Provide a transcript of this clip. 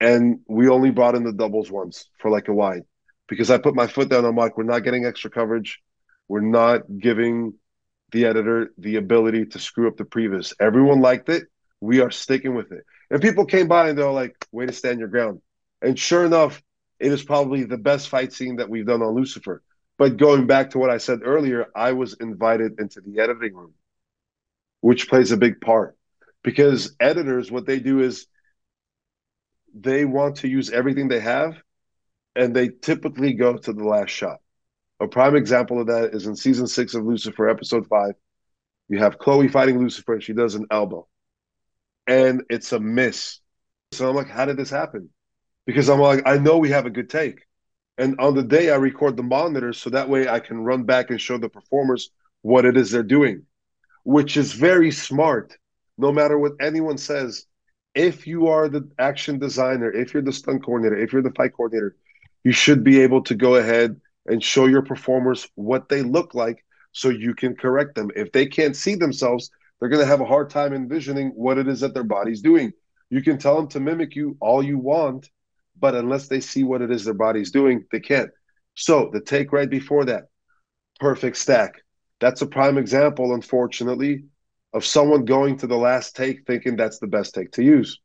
and we only brought in the doubles once for like a wide because I put my foot down. I'm like, we're not getting extra coverage. We're not giving the editor the ability to screw up the previous. Everyone liked it. We are sticking with it. And people came by and they're like, way to stand your ground. And sure enough, it is probably the best fight scene that we've done on Lucifer. But going back to what I said earlier, I was invited into the editing room, which plays a big part because editors, what they do is they want to use everything they have and they typically go to the last shot. A prime example of that is in season six of Lucifer, episode five. You have Chloe fighting Lucifer, and she does an elbow, and it's a miss. So I'm like, how did this happen? Because I'm like, I know we have a good take, and on the day I record the monitors so that way I can run back and show the performers what it is they're doing, which is very smart. No matter what anyone says, if you are the action designer, if you're the stunt coordinator, if you're the fight coordinator, you should be able to go ahead and show your performers what they look like so you can correct them. If they can't see themselves, they're going to have a hard time envisioning what it is that their body's doing. You can tell them to mimic you all you want, but unless they see what it is their body's doing, they can't. So the take right before that, perfect stack. That's a prime example, unfortunately, of someone going to the last take thinking that's the best take to use.